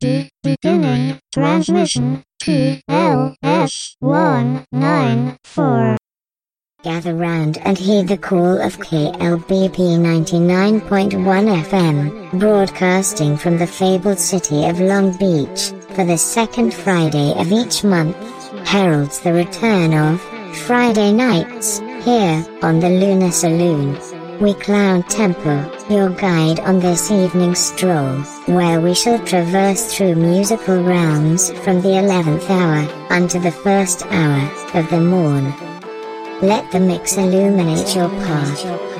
Beginning, transmission, TLS194. Gather round and heed the call of KLBP 99.1 FM, broadcasting from the fabled city of Long Beach, for the second Friday of each month, heralds the return of Friday Knights, here on the Lunar Saloon. We Clowntempo, your guide on this evening's stroll, where we shall traverse through musical realms from the 11th hour unto the first hour of the morn. Let the mix illuminate your path.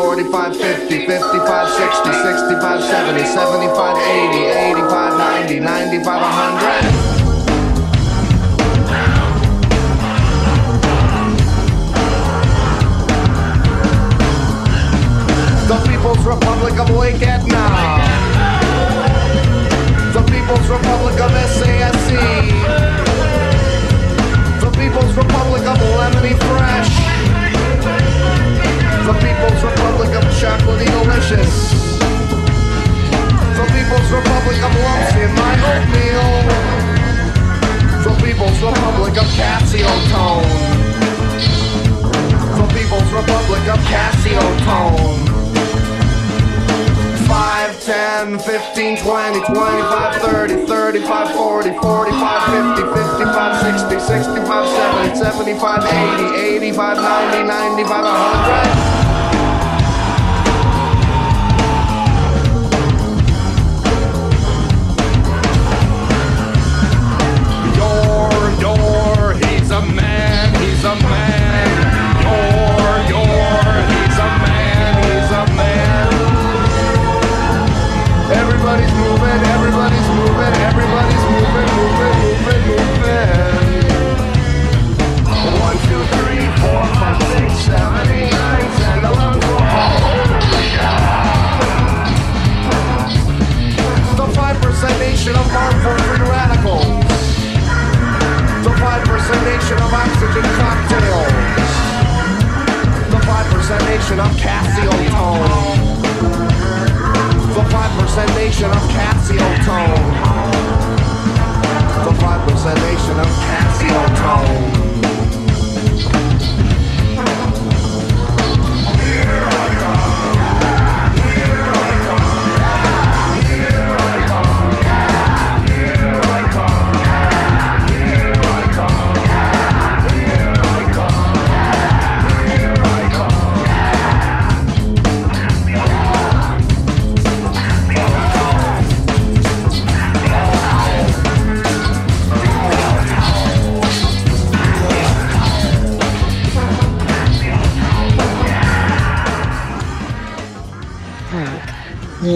40,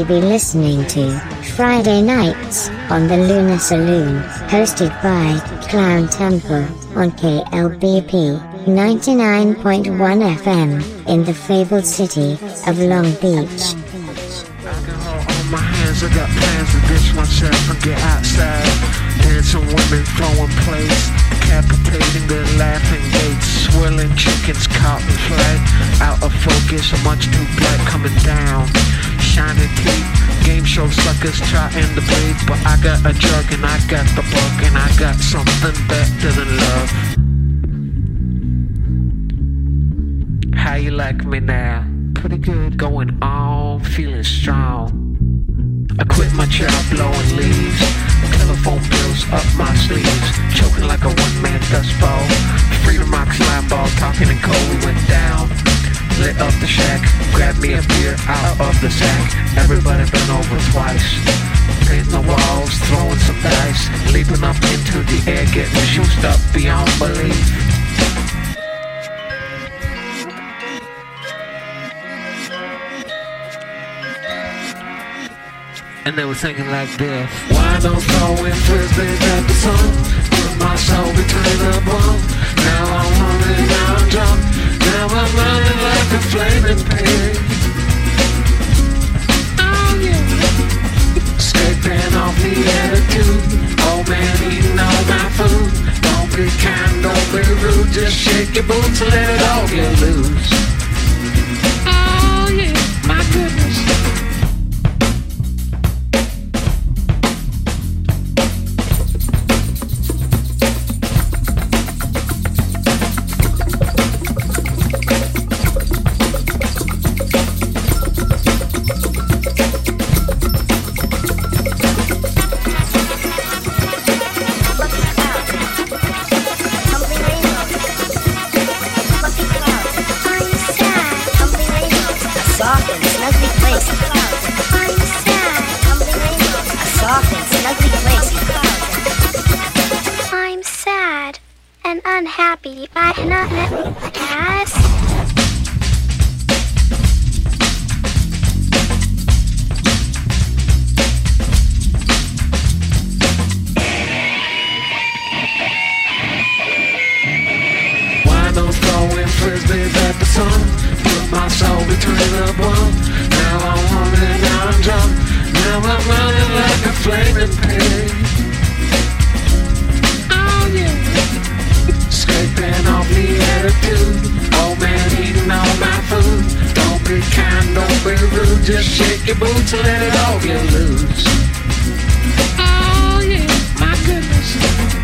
be listening to Friday Knights on the Lunar Saloon, hosted by Clowntempo on KLBP 99.1 FM in the fabled city of Long Beach. women decapitating laughing gates, swirling chickens. Out of focus, much too black coming down shining teeth. Game show suckers trying to breathe, but I got a drug and I got the bug and I got something better than love. How you like me now? Pretty good, going on, feeling strong. I quit my job blowing leaves. Telephone bills up my sleeves. Choking like a one man dust bowl. Freedom rocks line ball, talking in cold. We went down. Lit up the shack. Grabbed me a beer out of the sack. Everybody been over twice. Painting the walls, throwing some dice. Leaping up into the air, getting juiced up beyond belief. And they were thinking like this Why don't throw in frisbees at the sun Put my soul between the bone Now I'm running, I'm drunk Now I'm running like a flaming pig Oh yeah off the attitude man eating all my food Don't be kind, don't be rude Just shake your boots and let it all get loose. Oh yeah, my goodness Just shake your boots and let it all get loose. Oh yeah, my goodness.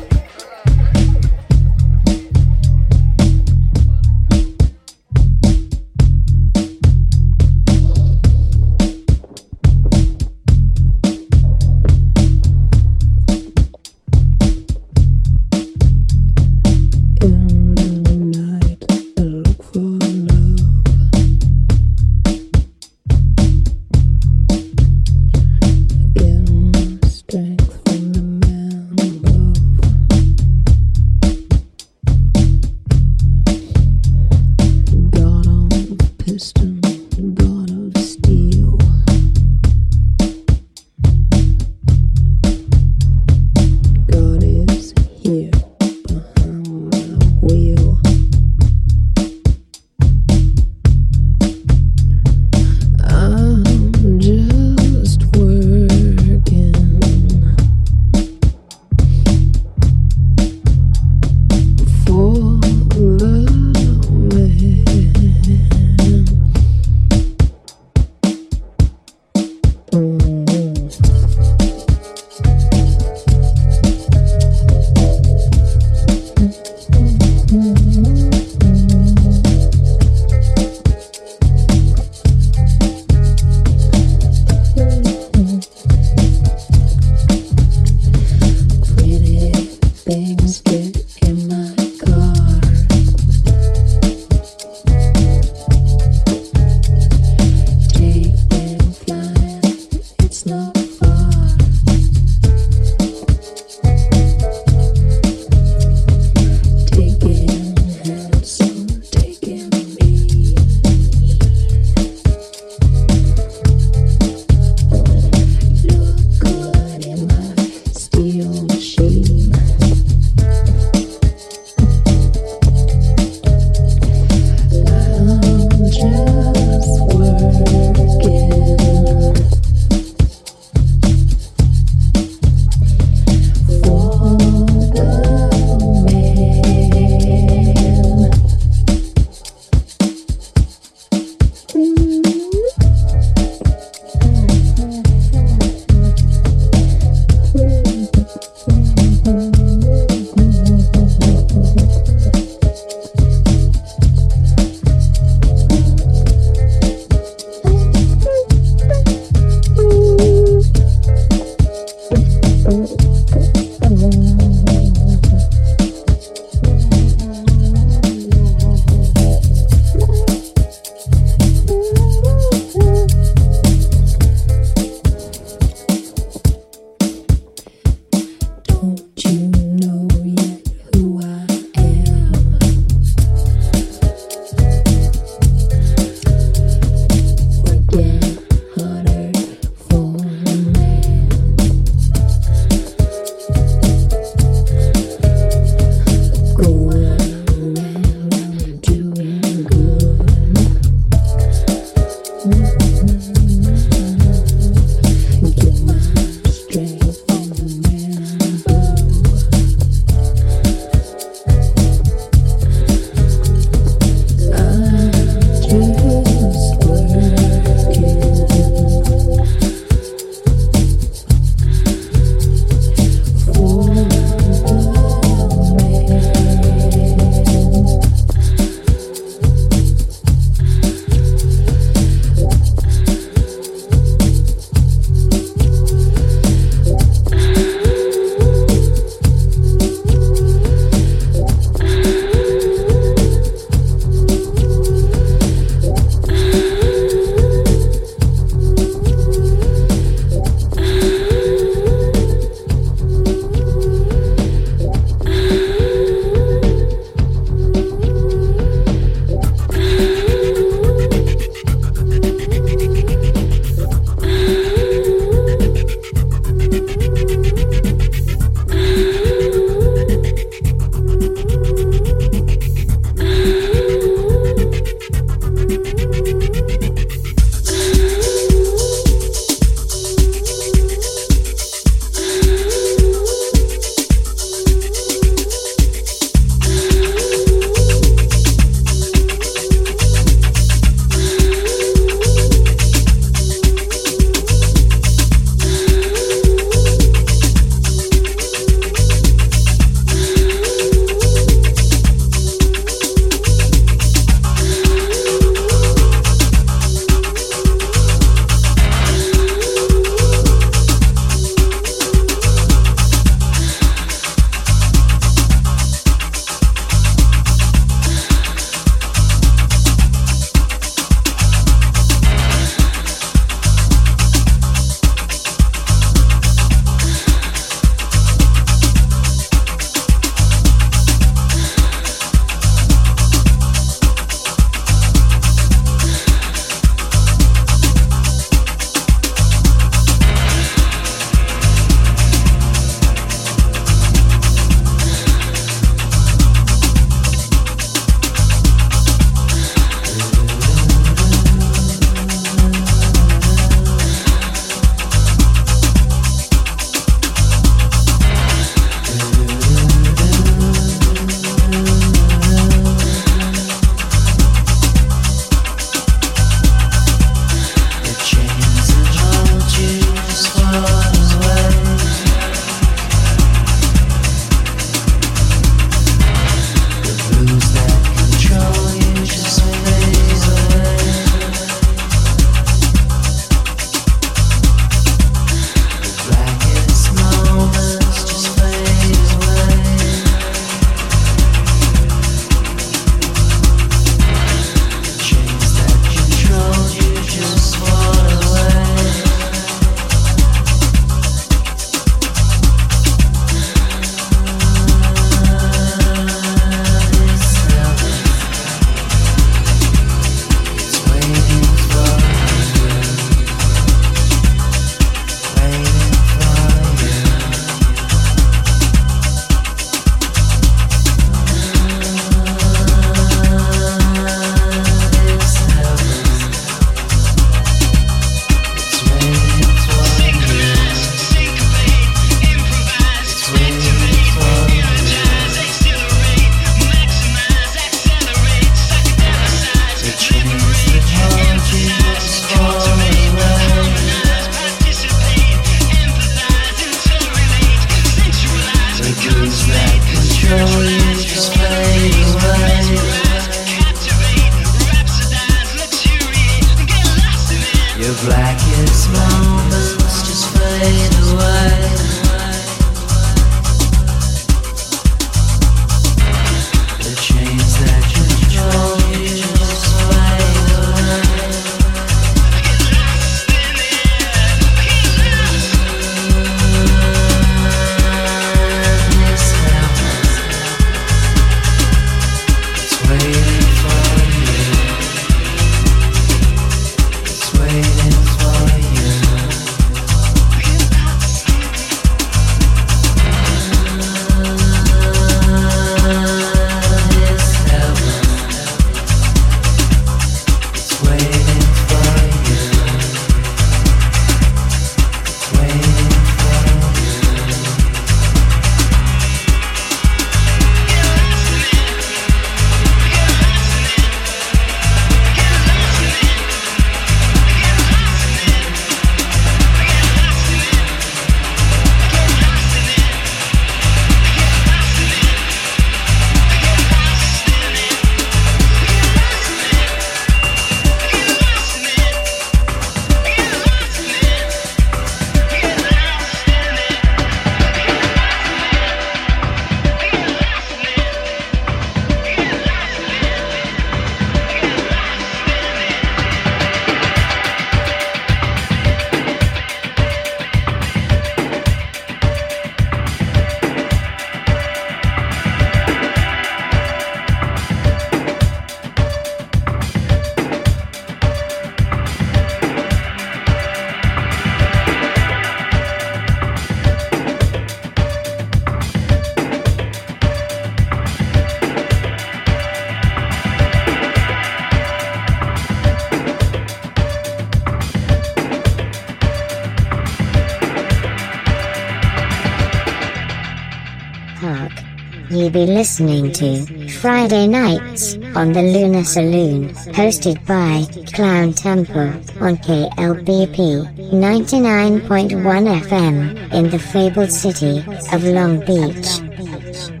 Be listening to Friday Knights on the Lunar Saloon, hosted by Clowntempo on KLBP 99.1 FM in the fabled city of Long Beach.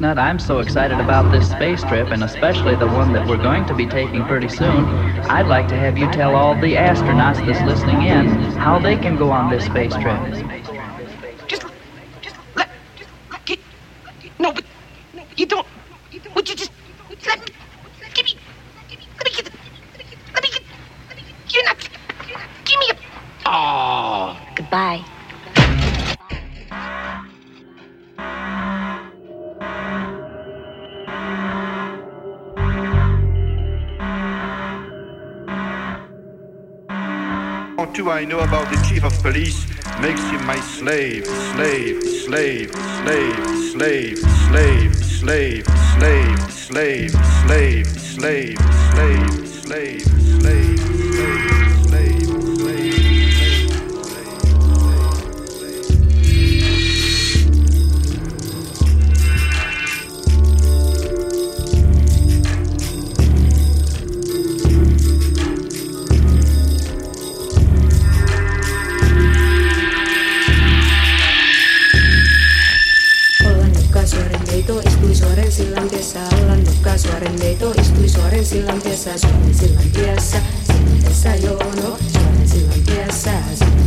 Nut, I'm so excited about this space trip, and especially the one that we're going to be taking pretty soon. I'd like to have you tell all the astronauts that's listening in how they can go on this space trip. Police makes him my slave, slave, slave, slave, slave, slave, slave, slave, slave, slave, slave, slave, Nukkasuoren neito istui suoren sillan tiessä. Suoren sillan tiessä, tiessä Joono. Suoren sillan tiessä,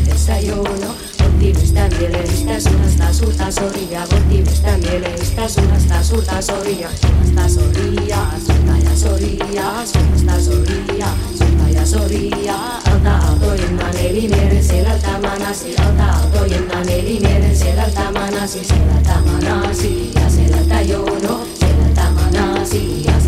tiessä Joono. Otti mistä mieleistä suunnasta suurta soria. Otti mistä mieleistä suunnasta suurta soria. Suunnasta soria, suurta ja soria. Suunnasta soria, suurta ja soria. Alta autojennan eli mielen selältä manasi. Alta autojennan eli mielen selältä manasi. Selältä manasi ja selältä Joono. see.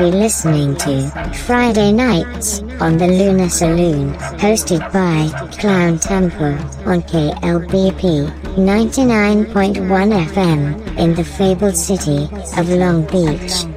be listening to Friday Knights on the Lunar Saloon, hosted by Clowntempo on KLBP 99.1 FM in the fabled city of Long Beach.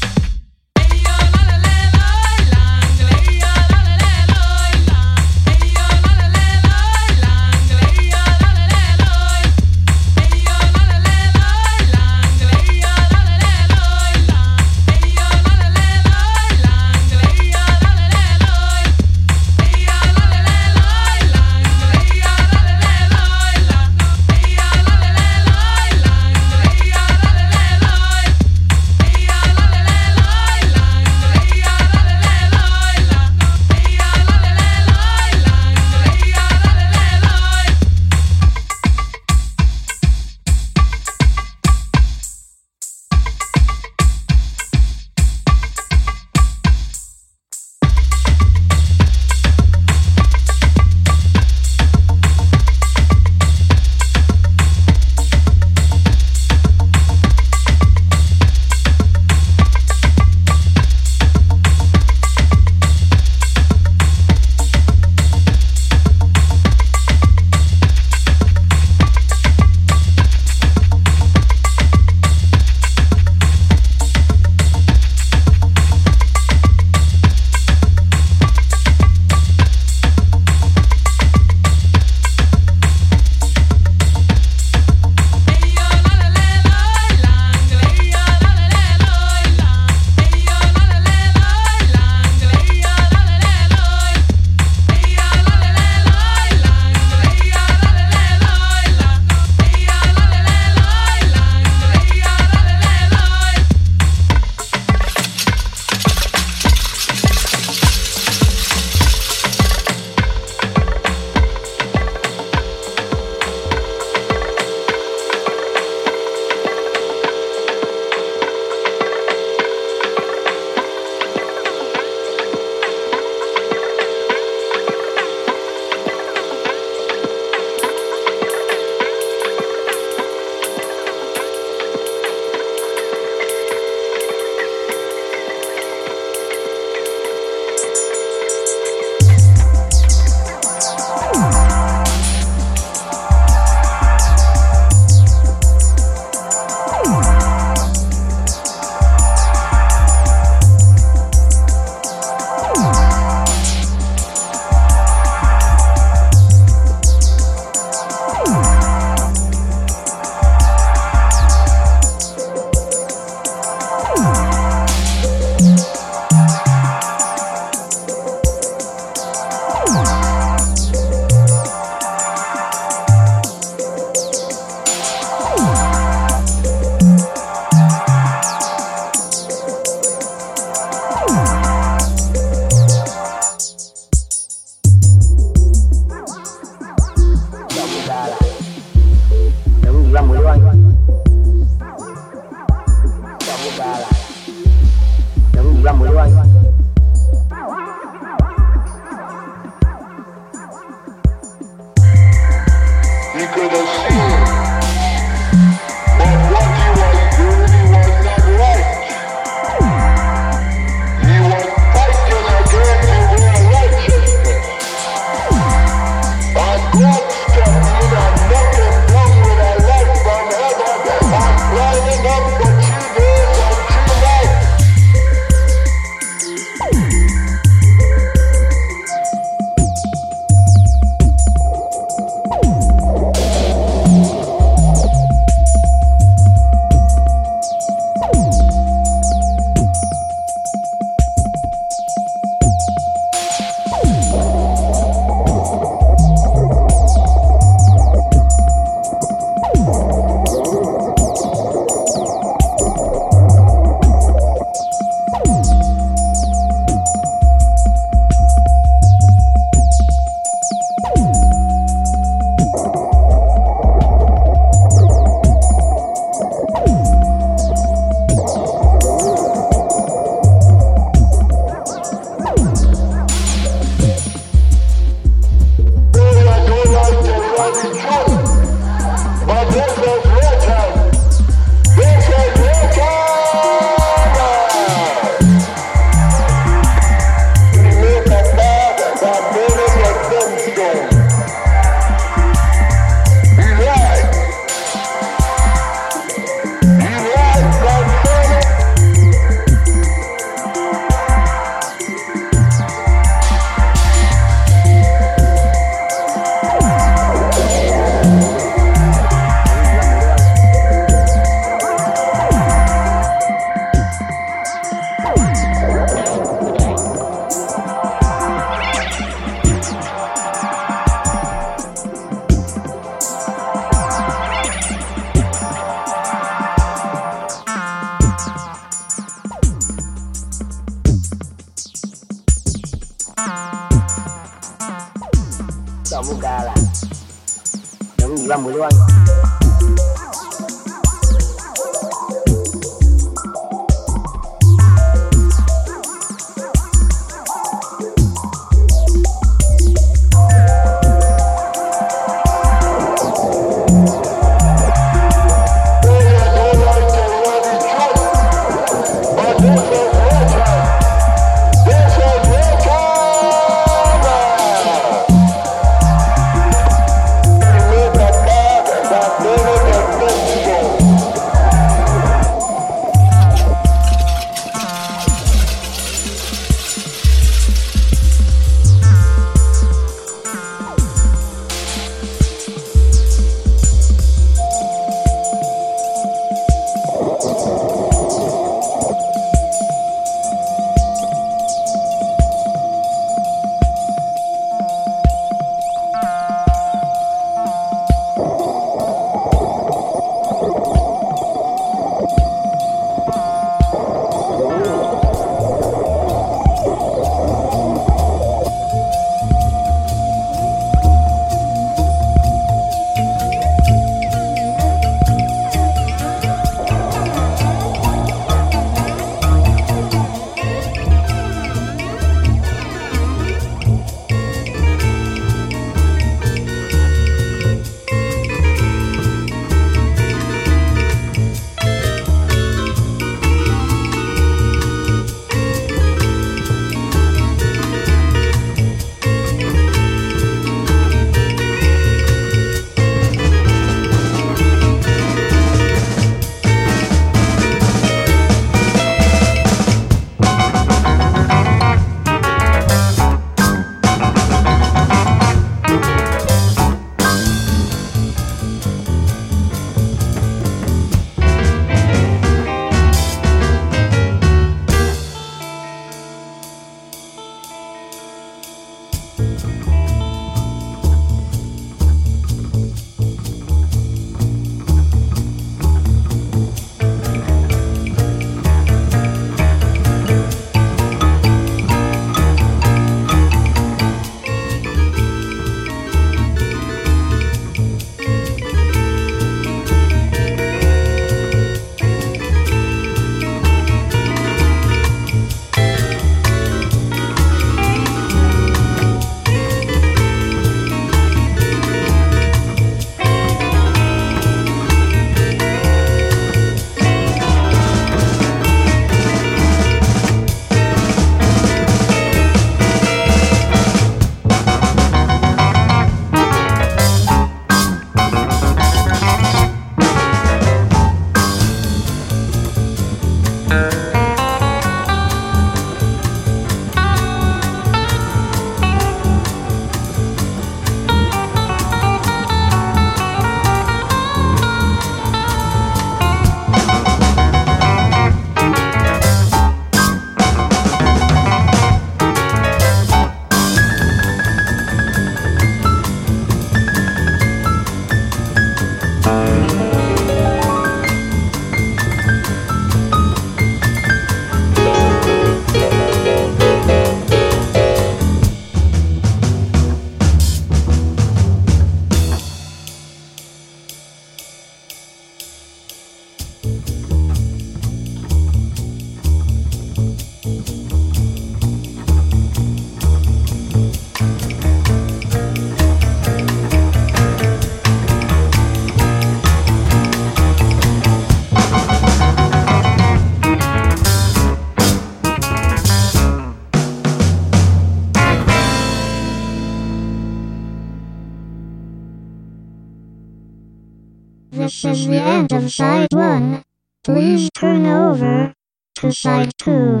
Is the end of side 1. Please turn over to side 2.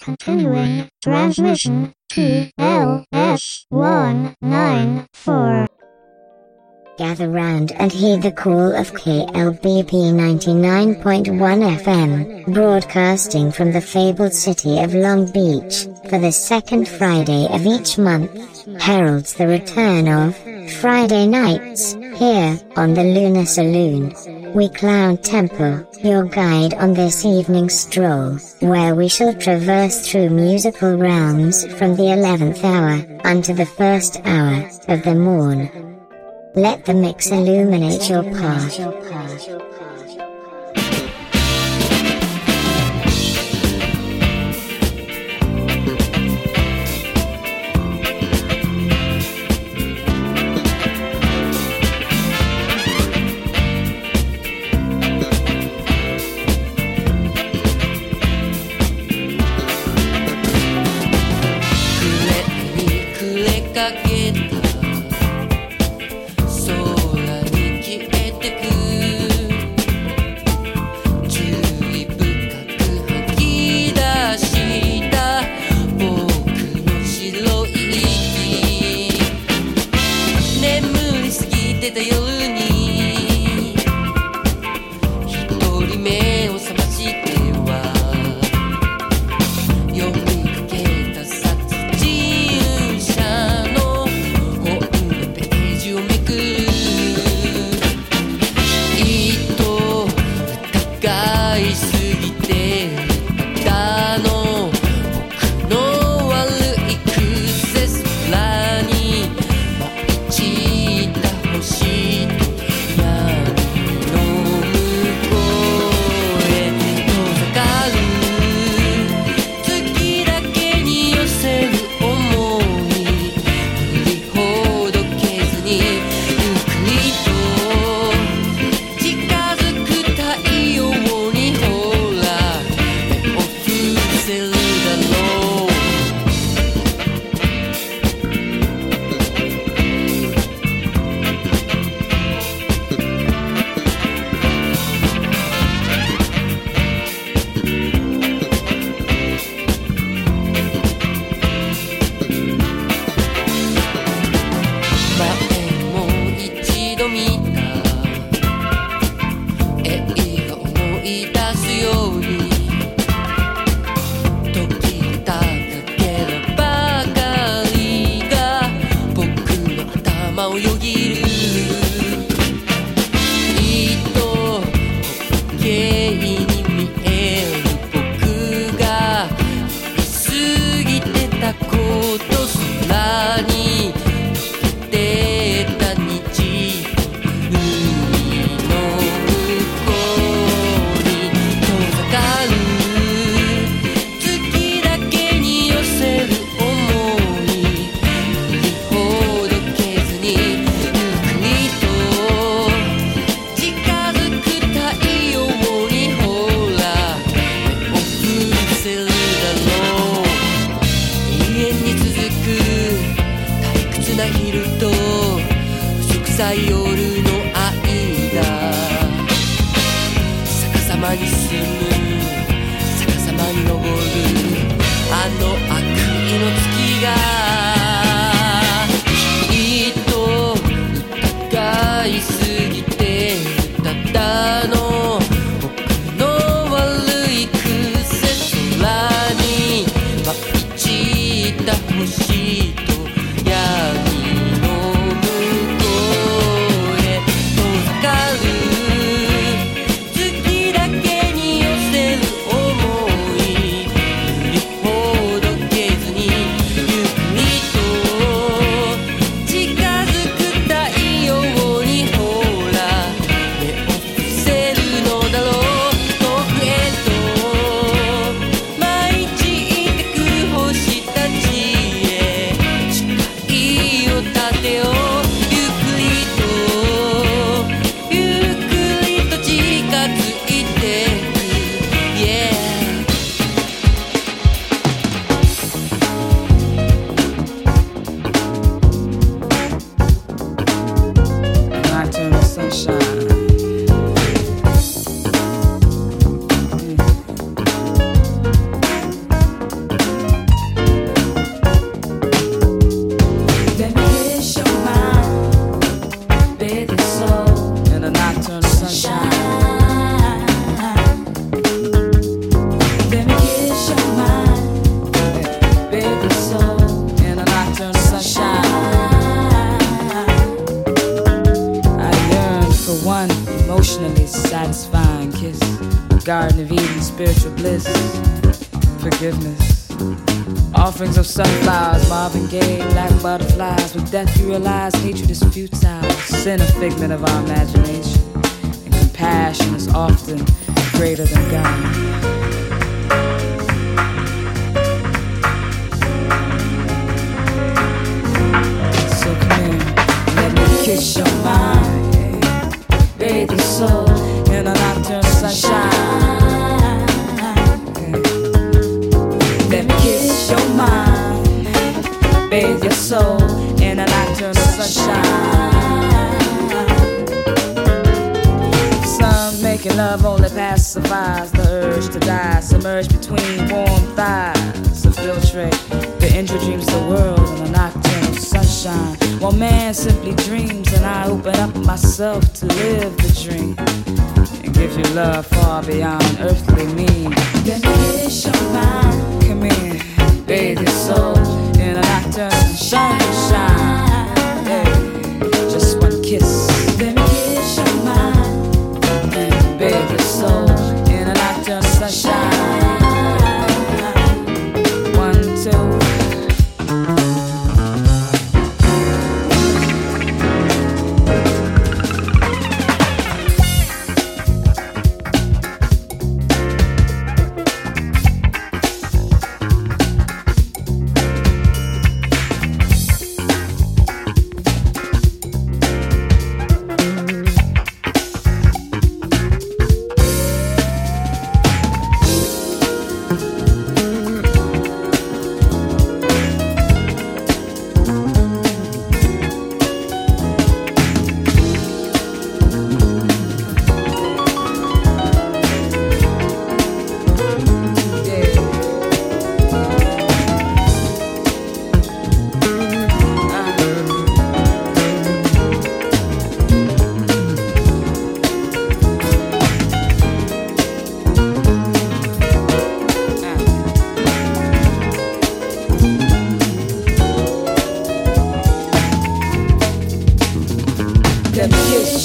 Continuing transmission TLS 194. Gather round and heed the call of KLBP 99.1 FM, broadcasting from the fabled city of Long Beach, for the second Friday of each month, heralds the return of Friday Knights, here, on the Lunar Saloon. We Clowntempo, your guide on this evening stroll, where we shall traverse through musical realms from the 11th hour unto the first hour of the morn. Let the mix illuminate your path.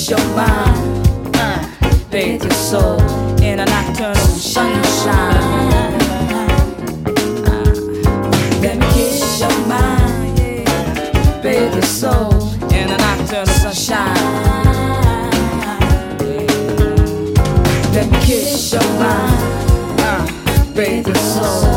Your mind, uh, bathe your soul in a nocturnal sunshine. Uh, let me kiss your mind, bathe your soul in sunshine. Let me kiss your mind, uh, bathe your soul.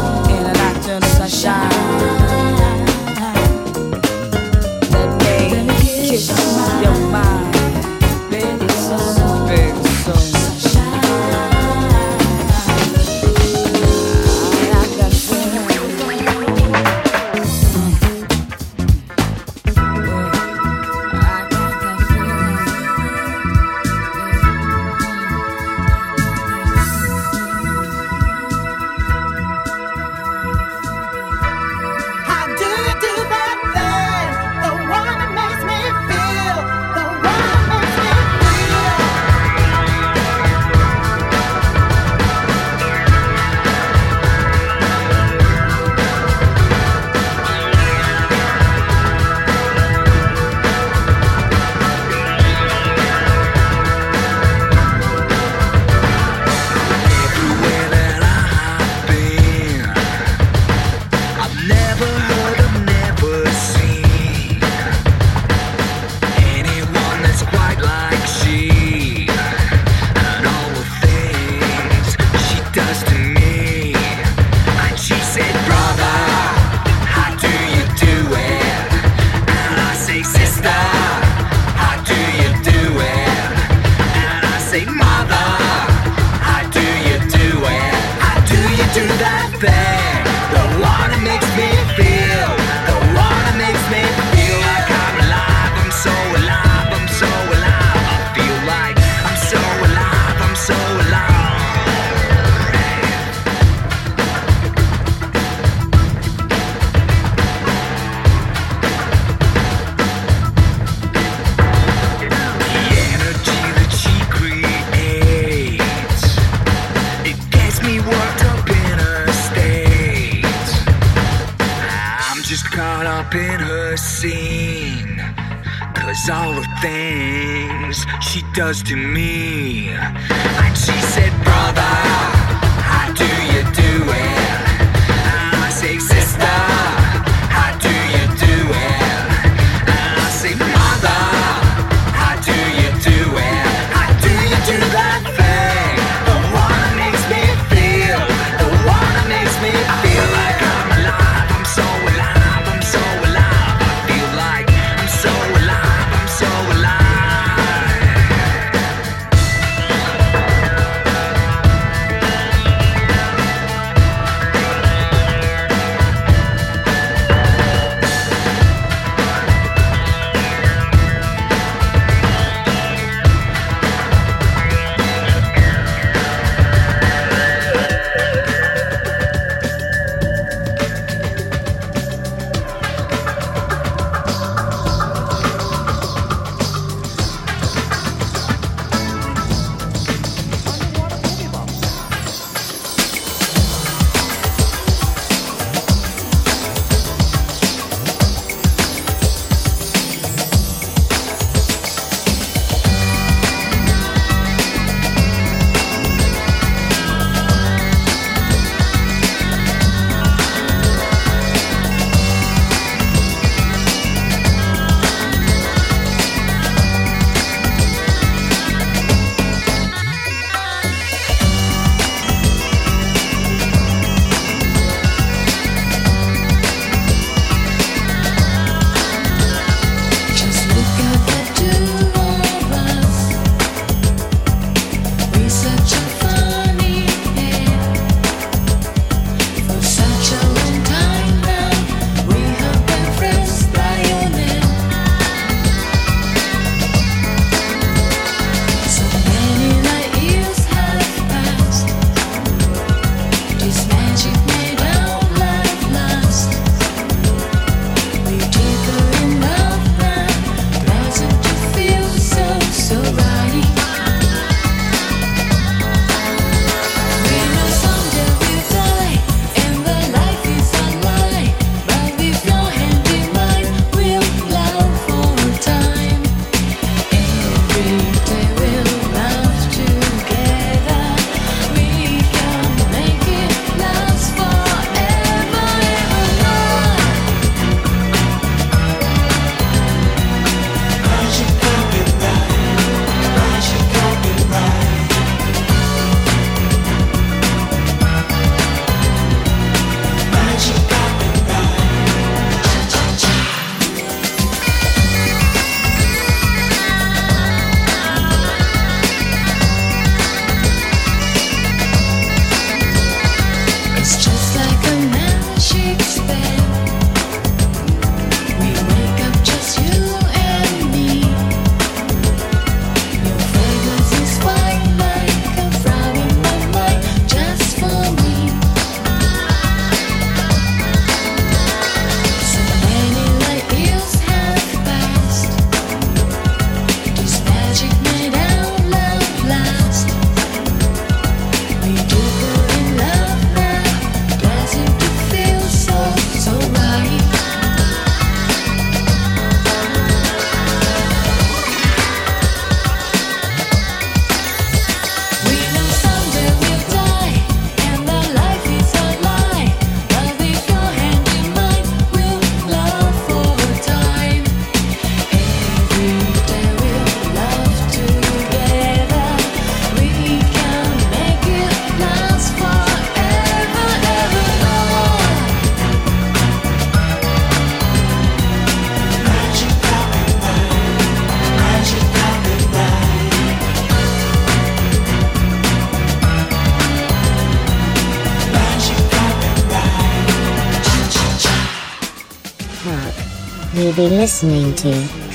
be listening to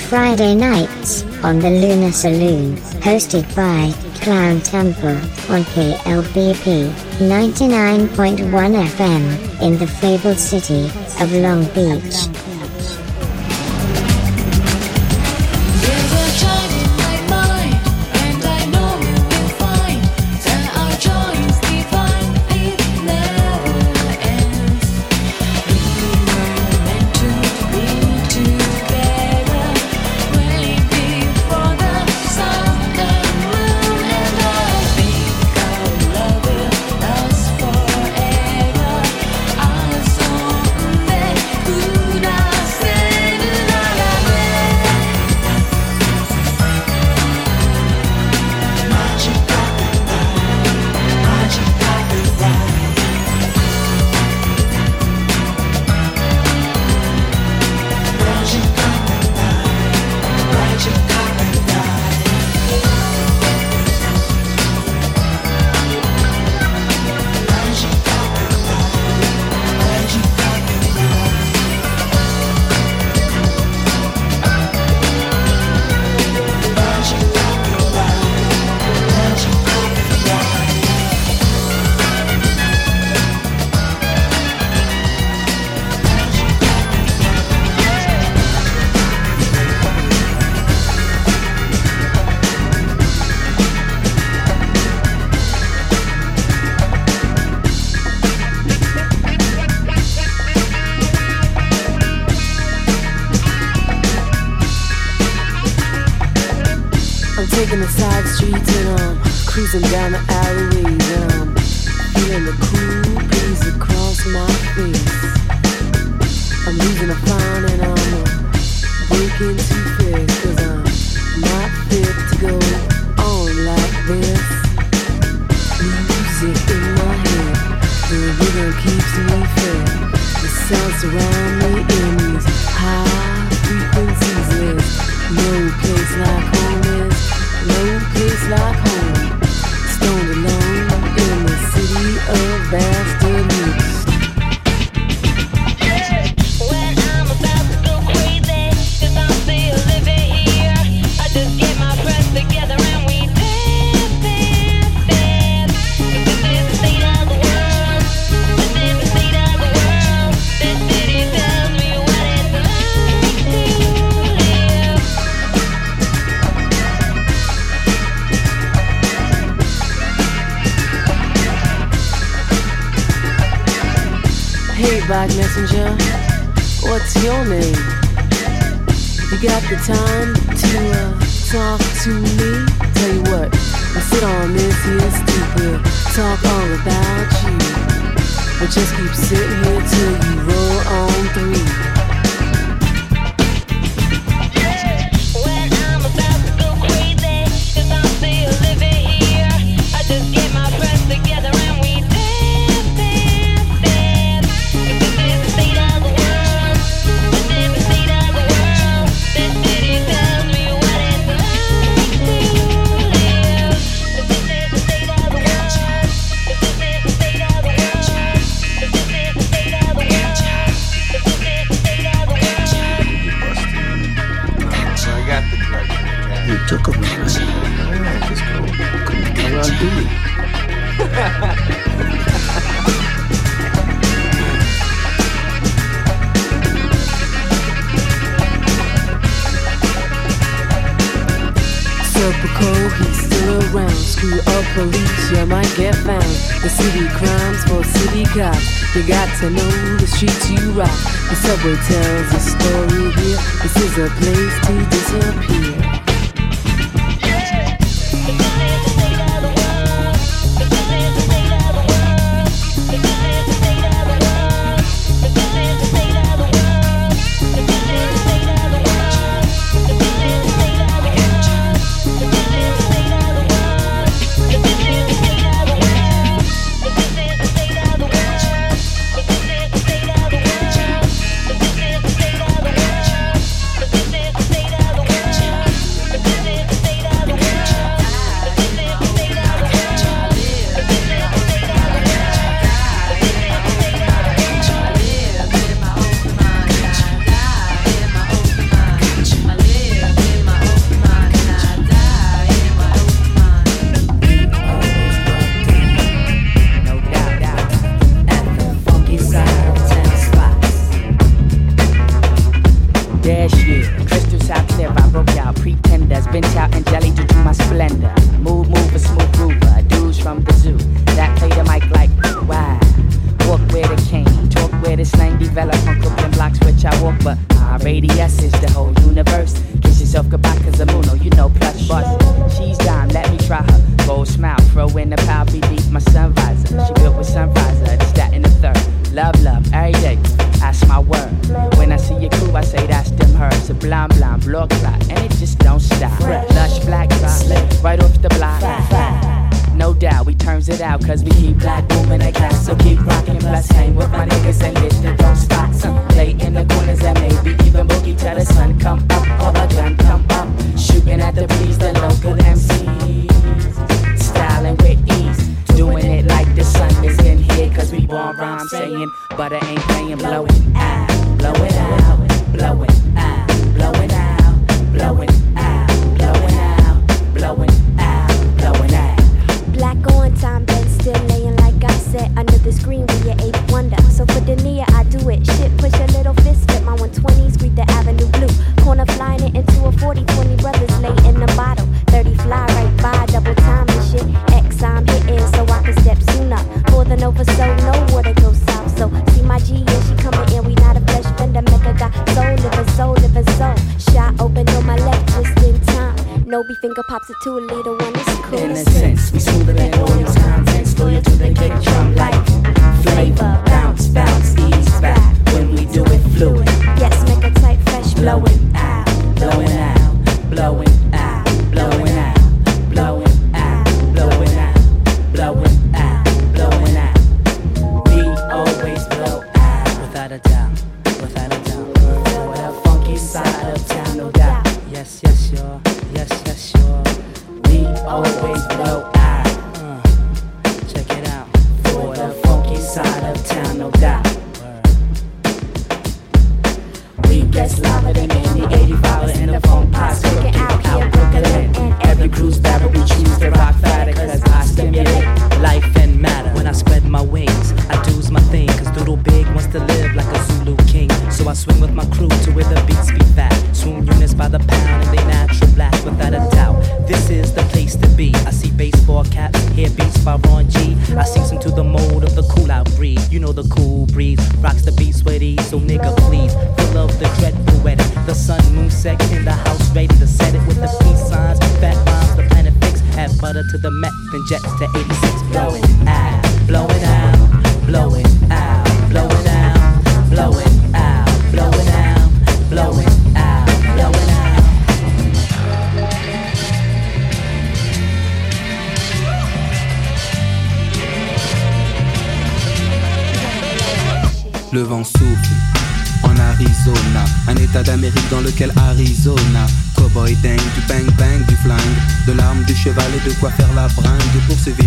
Friday Knights on the Lunar Saloon, hosted by Clowntempo on KLBP 99.1 FM in the fabled city of Long Beach. typical, he's still around. Screw up police, you might get found. The city crimes for city cops. You got to know the streets you rock. The subway tells a story here. This is a place to disappear.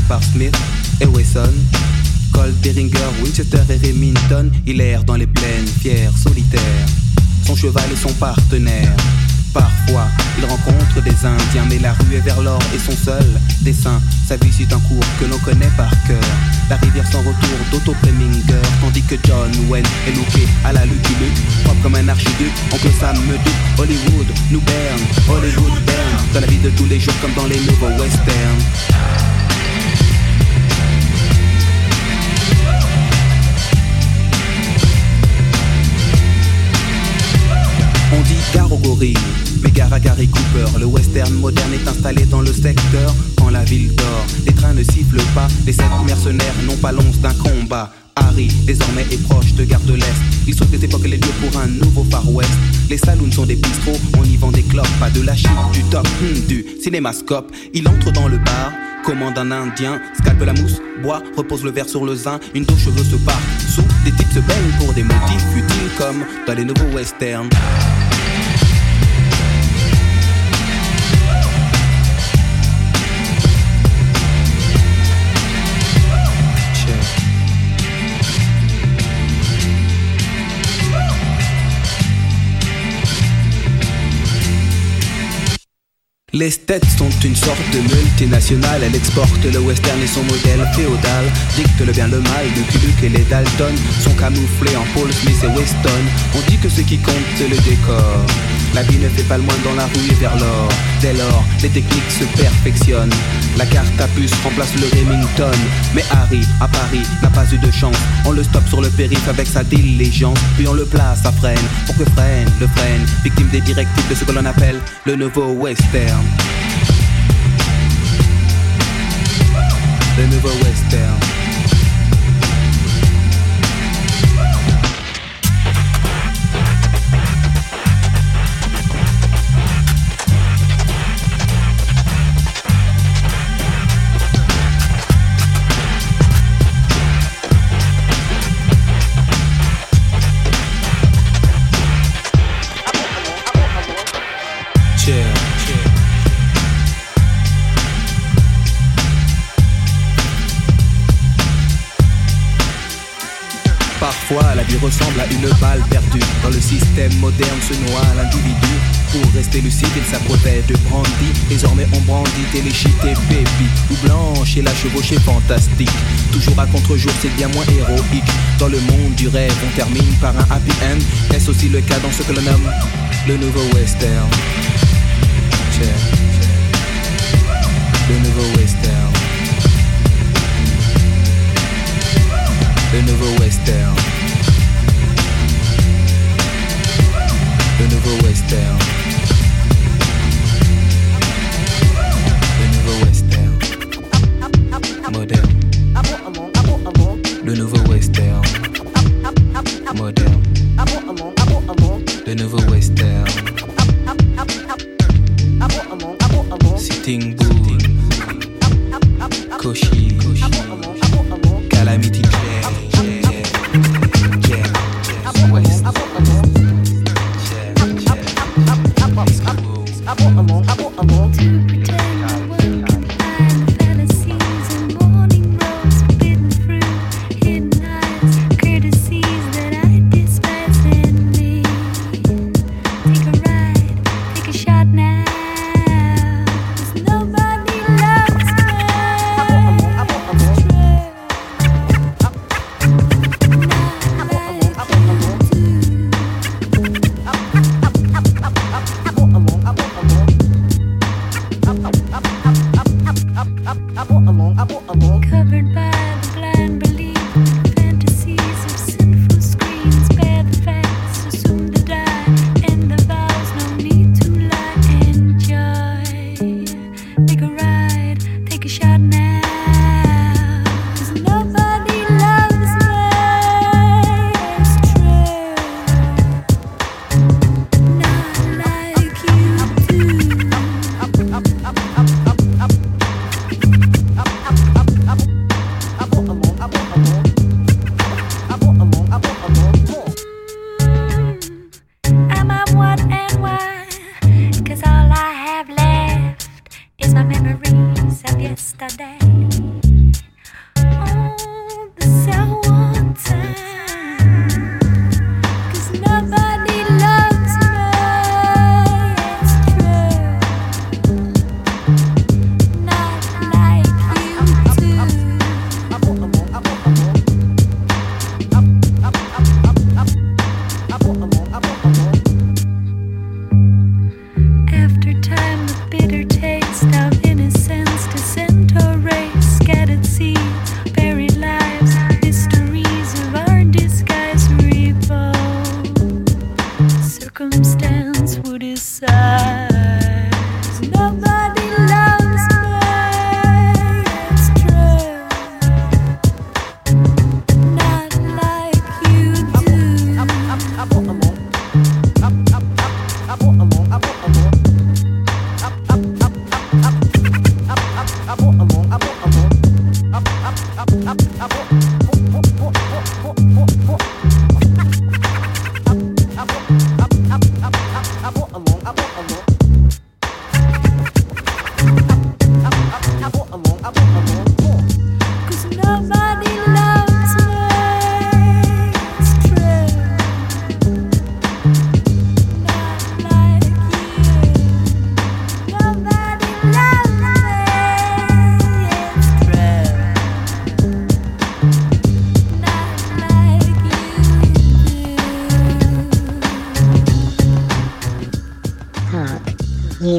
Par Smith et Wesson. Colt, Beringer, Winchester et Remington, il erre dans les plaines, fier, solitaire. Son cheval est son partenaire. Parfois, il rencontre des Indiens, mais la rue est vers l'or et son seul dessin. Sa vie suit un cours que l'on connaît par cœur. La rivière sans retour d'Otto Preminger, tandis que John Wayne est loupé à la Lucky Luke, propre comme un archiduc. Oncle Sam me doute, Hollywood nous berne, Hollywood berne, dans la vie de tous les jours comme dans les nouveaux westerns. On dit gare aux gorilles, mais gare à Gary Cooper. Le western moderne est installé dans le secteur quand la ville dort. Les trains ne sifflent pas, les sept mercenaires n'ont pas l'once d'un combat. Harry, désormais est proche de Gare de l'Est. Il sauve des époques les lieux pour un nouveau Far West. Les saloons sont des bistrots, on y vend des clopes, pas de la chip, du top, hmm, du cinémascope. Il entre dans le bar, commande un indien, scalpe la mousse, boit, repose le verre sur le zin, une dos cheveux se part. Sous, des types se baignent pour des motifs futiles comme dans les nouveaux westerns. Les States sont une sorte de multinationale, elle exporte le western et son modèle féodal, dicte le bien le mal, Lucky Luke et les Dalton sont camouflés en Paul Smith et Weston. On dit que ce qui compte c'est le décor. La vie ne fait pas le moins dans la rue et vers l'or. Dès lors, les techniques se perfectionnent. La carte à puce remplace le Remington. Mais Harry, à Paris, n'a pas eu de chance. On le stoppe sur le périph' avec sa diligence. Puis on le place à freine pour que freine le freine. Victime des directives de ce que l'on appelle le nouveau western. Le nouveau western. La vie ressemble à une balle perdue. Dans le système moderne se noie l'individu. Pour rester lucide, il s'approvait de brandy. Désormais, on brandit téléchité baby. Ou blanche et la chevauchée fantastique. Toujours à contre-jour, c'est bien moins héroïque. Dans le monde du rêve, on termine par un happy end. Est-ce aussi le cas dans ce que l'on nomme le nouveau western? Le nouveau western. Le nouveau western. of a waist down.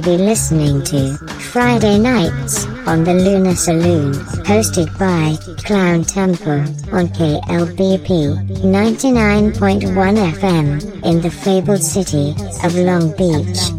Be listening to Friday Knights on the Lunar Saloon, hosted by Clowntempo on KLBP 99.1 FM in the fabled city of Long Beach.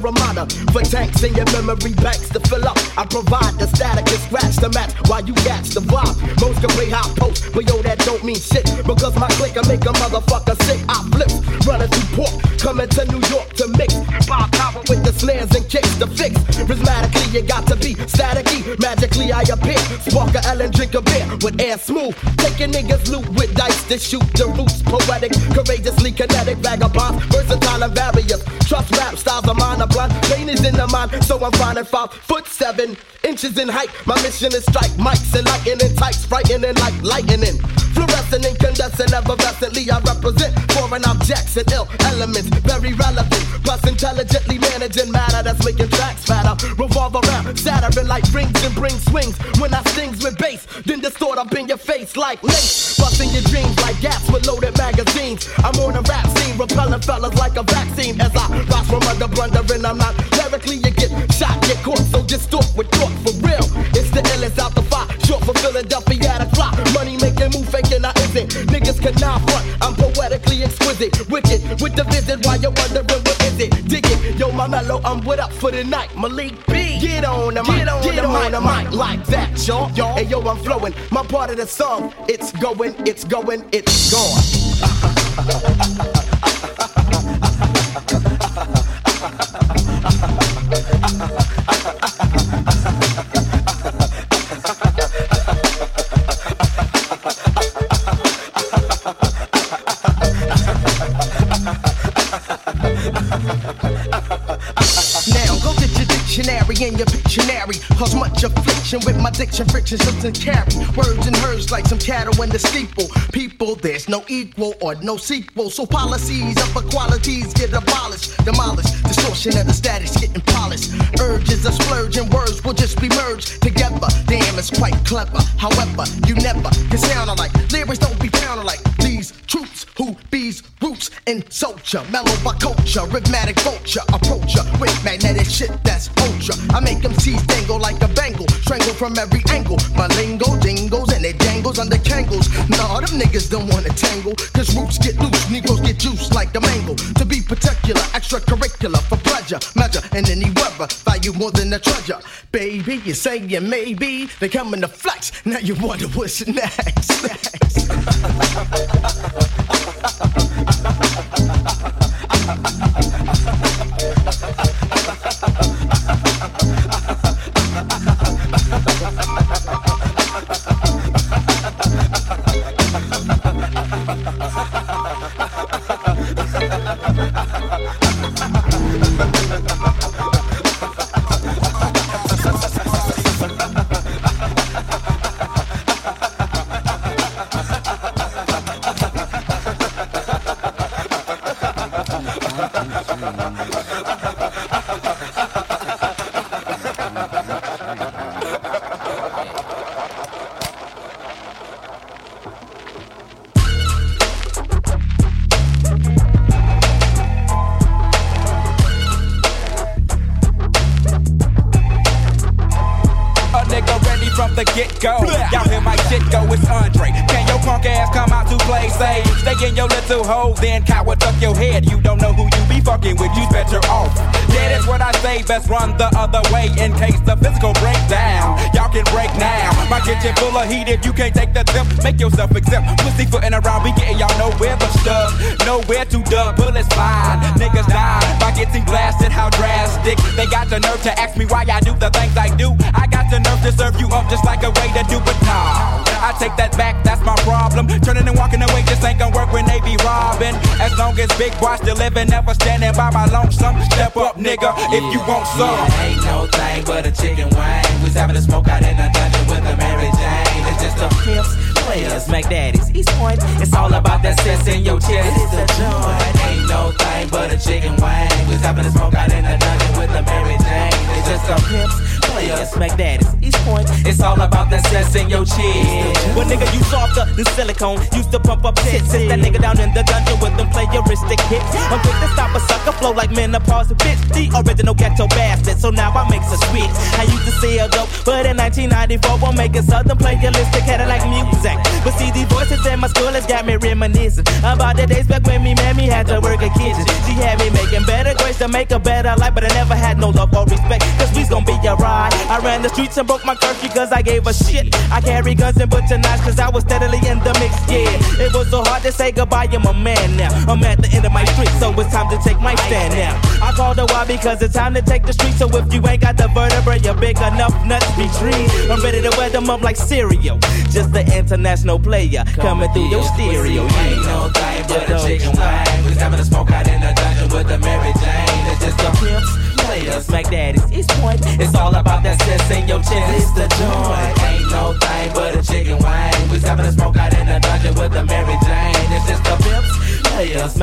Ramada. For tanks in your memory banks to fill up, I provide the static to scratch the match while you catch the vibe. Most can play high post, but yo, that don't mean shit because my click make a motherfucker sick. I flip, running through port, coming to New York to mix. Bob power with the snares and kicks to fix. Prismatically, you got to be staticky. Magically, I appear. Spark a L and drink a beer with air smooth. Taking niggas loot with dice to shoot the roots. Poetic, courageously kinetic, vagabonds, versatile and various. Trust rap styles of mine are blunt. Pain is in the mind, so I'm finding five foot seven inches in height. My mission is strike mics and lightning types, frightening like lightning. Fluorescent, incandescent, effervescently I represent foreign objects and ill elements, very relevant. Plus intelligently managing matter that's making tracks fatter. Revolve around, shattering like rings and bring swings. When I stings with bass, then distort up in your face like lace. Busting your dreams like gaps with loaded magazines. I'm on a rap repelling fellas like a vaccine. As I rise from under blundering, I'm not lyrically. You get shot, get caught, so just talk with thought for real. It's the illest out the fire, short fulfilling Philadelphia at a. Money making move faking I isn't. Niggas cannot front. I'm poetically exquisite. Wicked with the visit while you're wondering what is it. Dig it. Yo, my mellow, I'm with up for the night. Malik B. Get on the mic. Get on, the, mic, the mic like that, y'all. y'all. Hey, yo, I'm flowing. My part of the song. It's going, it's going, it's gone. With my diction, friction, something carry. Words and herds like some cattle in the steeple. People, there's no equal or no sequel. So policies of equalities get abolished, demolished. Distortion of the status getting polished. Urges of splurging words will just be merged together. Damn, it's quite clever. However, you never can sound alike. Lyrics don't be pounded like these troops who bees roots in soldier. Mellow by culture, rhythmatic vulture. Approach ya with magnetic shit that's ultra. I make them teeth dangle like a bangle. Strangle from every angle. My lingo jingles and it dangles under kangles. Nah, them niggas don't wanna tangle. Cause roots get loose, Negroes get juice like the mango. To be particular, extracurricular for pleasure. Measure in any weather, value more than a treasure. Baby, you saying maybe they come in to flex. Now you wonder what's next. Living, never standing by my lonesome. Step up, nigga, if you want some. Yeah, ain't no thing but a chicken wing. Was having a smoke out in a dungeon with a Mary Jane. It's just a pimps, players, Mac Daddies, East Point. It's all about that sense in your chest. It's a joint. Ain't no thing but a chicken wing. Was having a smoke out in a dungeon with a Mary Jane. It's just a pimps, players, Mac Daddies, East Point. It's all about that sense in your chest. Well, nigga, you softer than silicone. Used to pump up tits. Sit that nigga down in the dungeon with them playeristic hits. I'm quick to stop a sucker flow like menopause. Bitch, the original ghetto bastard. So now I make a switch. I used to sell dope, but in 1994, I'm making southern playeristic Cadillac music. But see, these voices in my school has got me reminiscing about the days back when me mammy had to work a kitchen. She had me making better grades to make a better life, but I never had no love or respect. Cause we's gonna be a ride. I ran the streets and broke my curfew cause I gave a shit. I carry guns and butcher knives cause I was steadily in the mix, yeah. It was so hard to say goodbye, I'm a man now. I'm at the end of my street, so it's time to take my stand now. I called a while because it's time to take the street, so if you ain't got the vertebrae, you're big enough nuts be trees. I'm ready to wear them up like cereal. Just the international player coming through your stereo. Ain't no thing but a chicken wing. Was having a smoke out in the dungeon with the Mary Jane. It's just a pimps, Mac Daddies, East Point. It's all about that sense in your chest. It's the joint. Ain't no thing but a chicken wing. Was having a smoke out in the dungeon with the Mary Jane. It's just a pimps, players,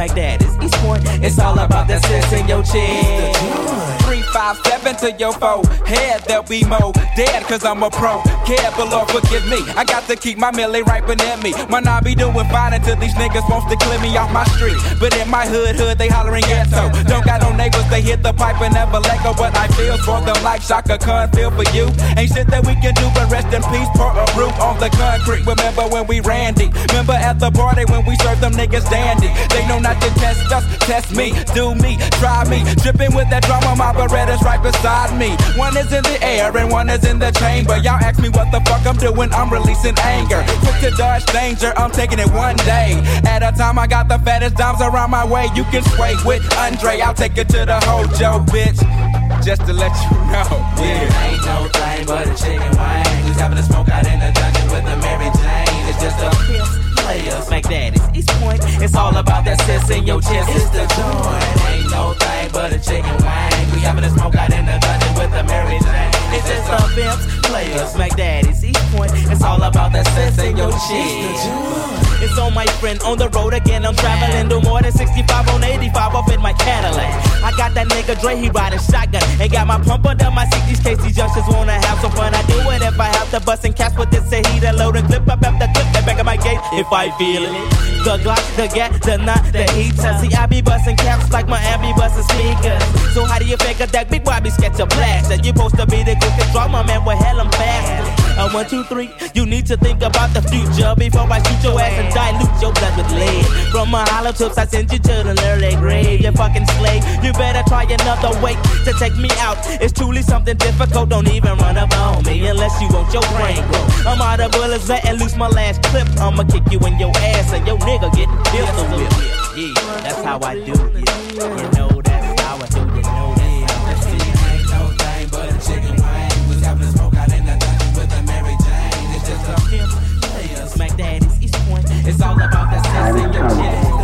East point. It's all about that sense in your chest. Three, five, seven to your foe. Head, there'll be more dead, cause I'm a pro. Care, but Lord, forgive me. I got to keep my millie right beneath me. Might not be doing fine until these niggas wants to clear me off my street. But in my hood, hood, they hollering ghetto. Don't got no neighbors, they hit the pipe and never let go. But I feel for them like Chaka Khan feel for you. Ain't shit that we can do, but rest in peace, pour a root on the concrete. Remember when we ran deep? Remember at the party when we served them niggas dandy? They know not to test us, test me, do me, try me. Dripping with that drama, my Beretta's right beside me. One is in the air and one is in the chamber. Y'all ask me what the fuck I'm doing, I'm releasing anger. Quick to dodge danger, I'm taking it one day. At a time, I got the fattest dimes around my way. You can sway with Andre, I'll take it to the hojo, bitch. Just to let you know, yeah. Ain't no thing but a chicken wing. Who's having a smoke out in the dungeon with a Mary Jane? It's just a pimps, players, Mac Daddies, East Point. It's all about that sense in your chest. It's the joint. Ain't no thing but a chicken wing. We having a smoke out in the dungeon with a Mary Jane. It's just a pimps, players, Mac Daddies, East Point. It's all about that sense in your chest. It's on my friend on the road again. I'm traveling to more than 65 on 85 up in my Cadillac. I got that nigga Dre, he riding shotgun. And got my pump under my seat. These case these wanna have some fun. I do it if I have to bust and cats with this say he the load and clip up after clip that back of my gate if I feel it. The Glock, the gat, the knot, the heater. See, I be busting caps like my be busting speakers. So how do you figure that big Bobby sketch a blast? That you supposed to be the quickest drama man with hell I'm fast. Uh, one, two, three. You need to think about the future before I shoot your ass dilute your blood with lead. From my hollow tips, I send you to the early grave. You fucking slave. You better try another way to take me out. It's truly something difficult. Don't even run up on me unless you want your brain grow. I'm out of bullets, letting loose my last clip. I'ma kick you in your ass and your nigga getting pistol whipped. Yeah, that's how I do. Yeah, you know It's all about that sense in your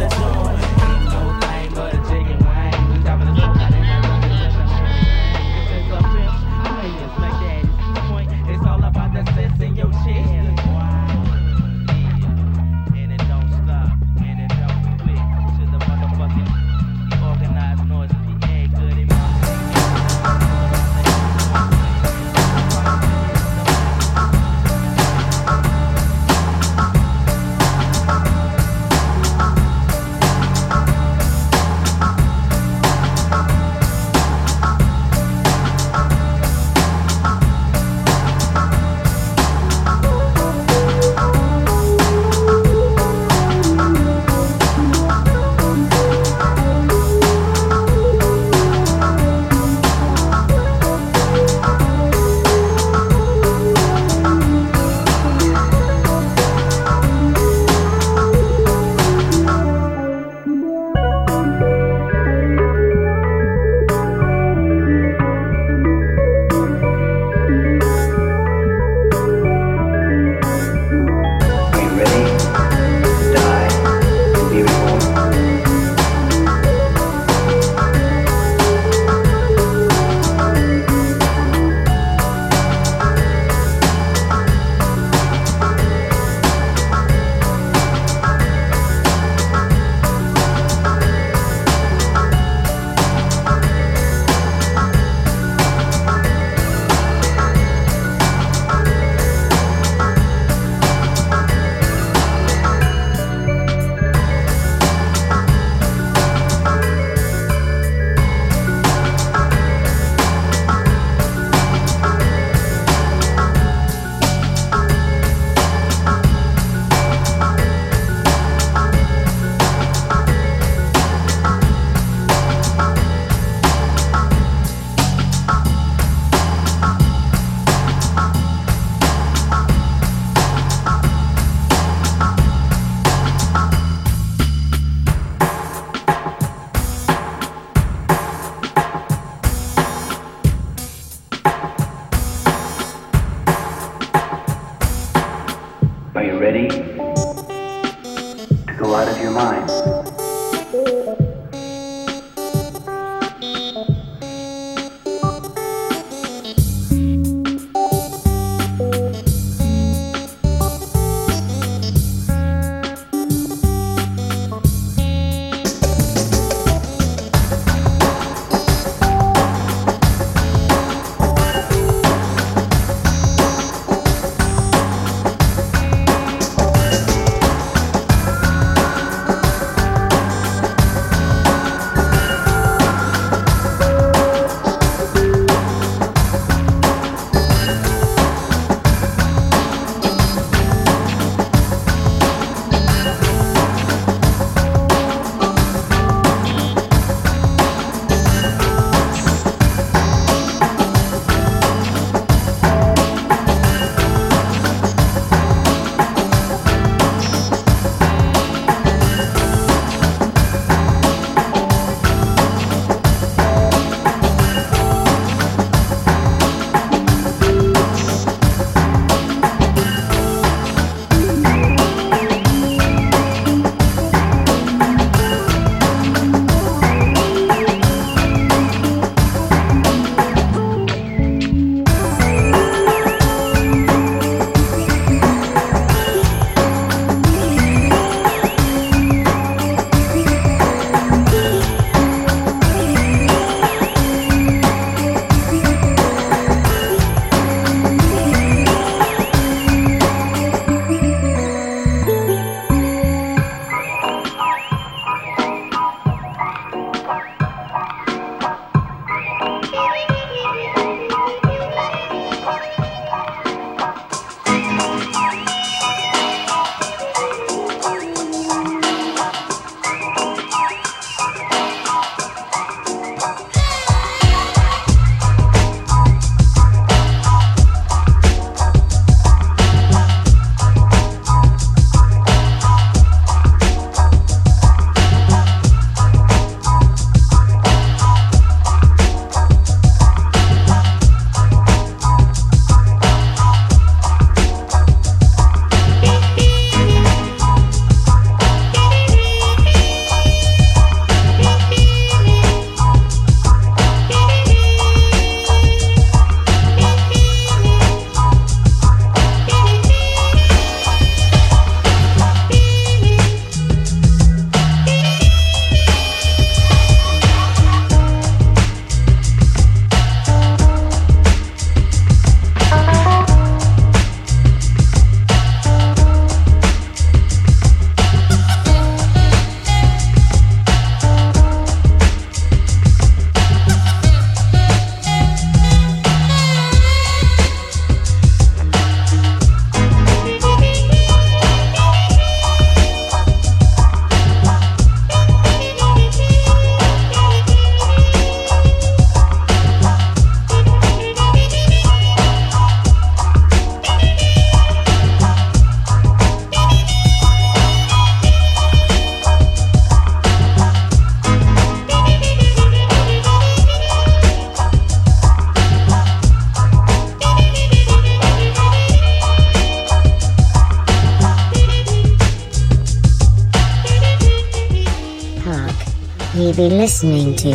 be listening to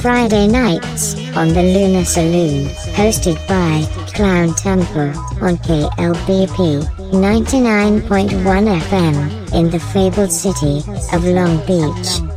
Friday Knights on the Lunar Saloon, hosted by Clowntempo on KLBP 99.1 FM in the fabled city of Long Beach.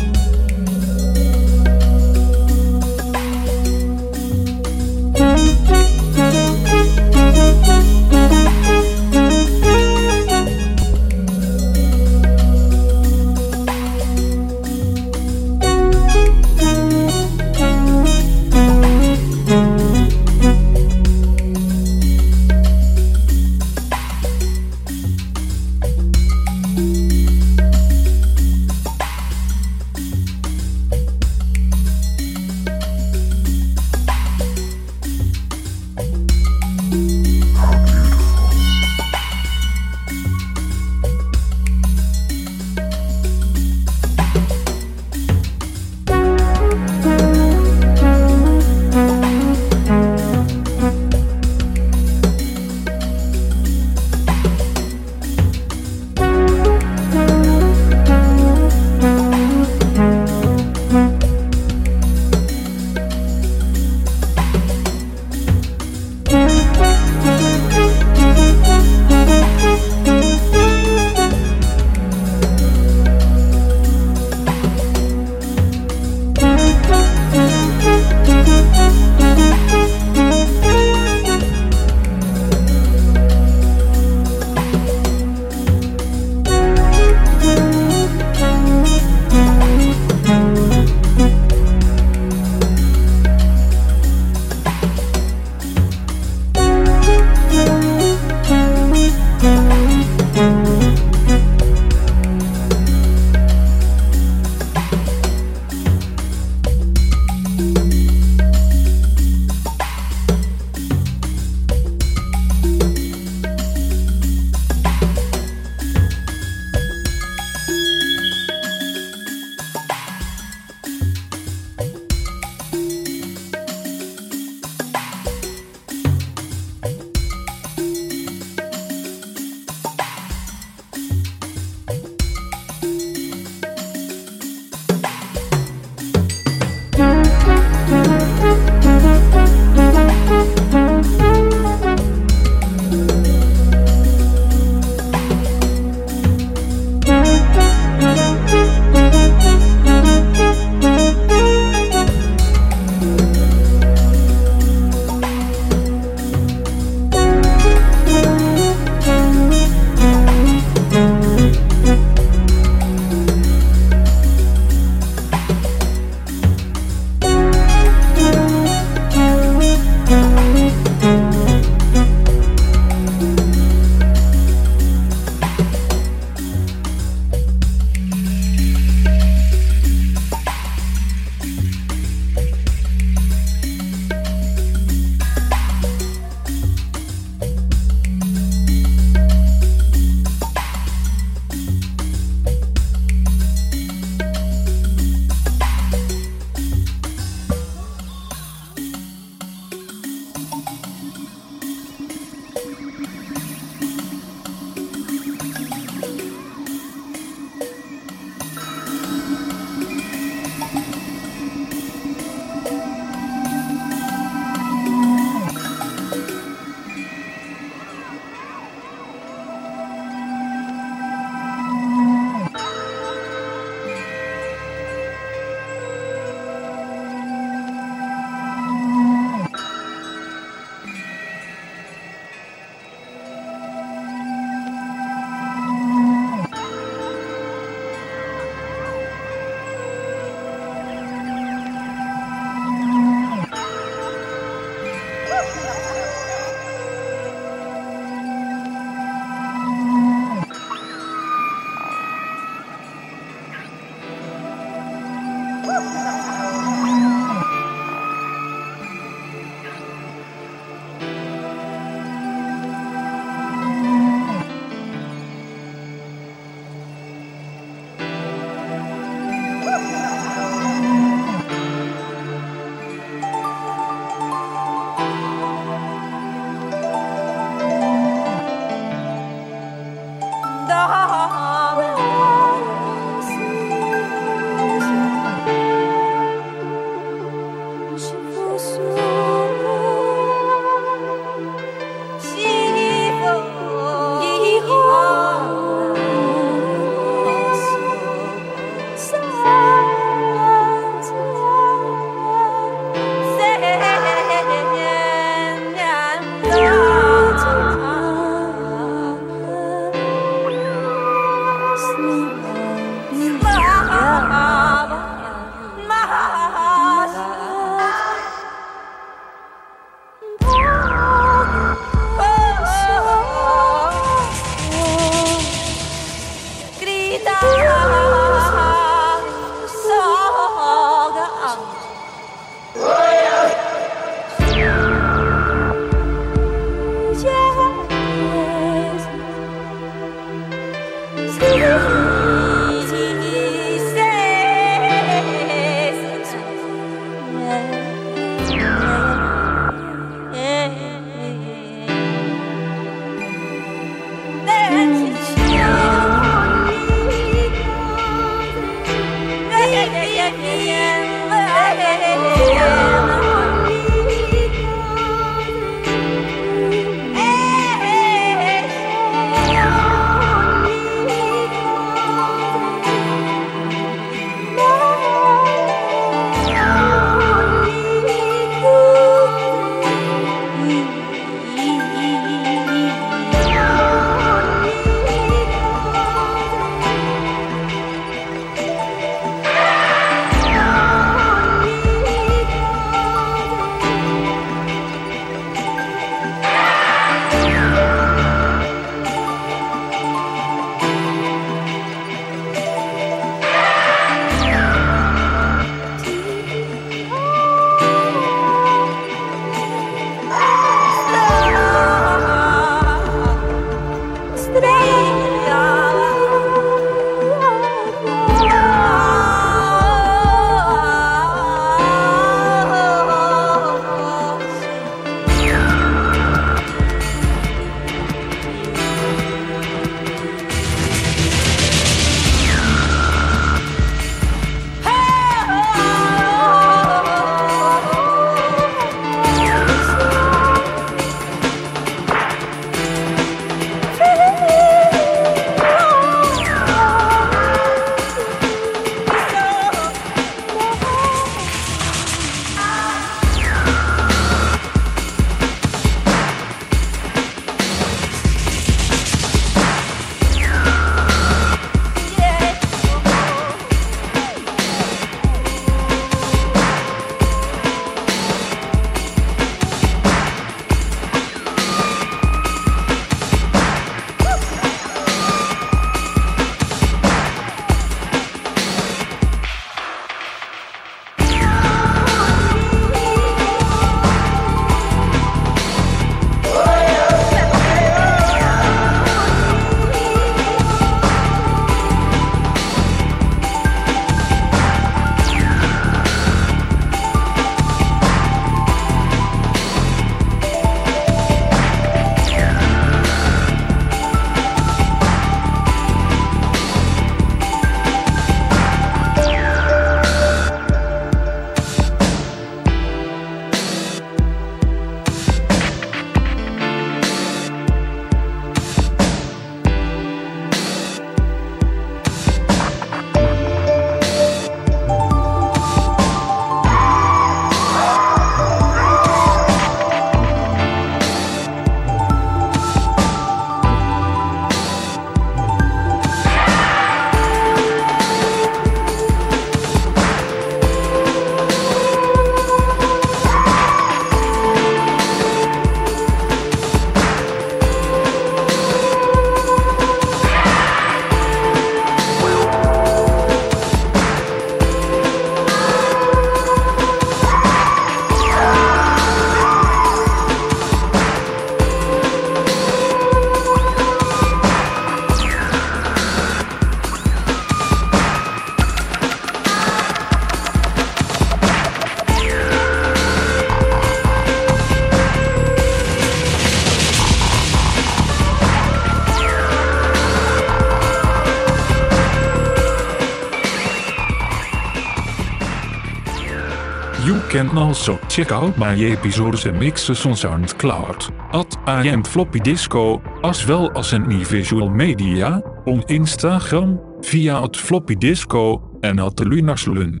Can also check out my episodes and mixes on SoundCloud at am Floppy Disco, as well as in visual media on Instagram via at Floppy Disco en at Lunaslun.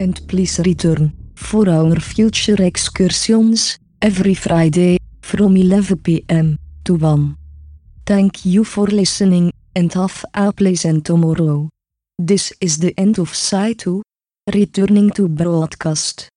And please return for our future excursions every Friday from 11 pm to 1. Thank you for listening and have a pleasant tomorrow. This is the end of Side 2. Returning to broadcast.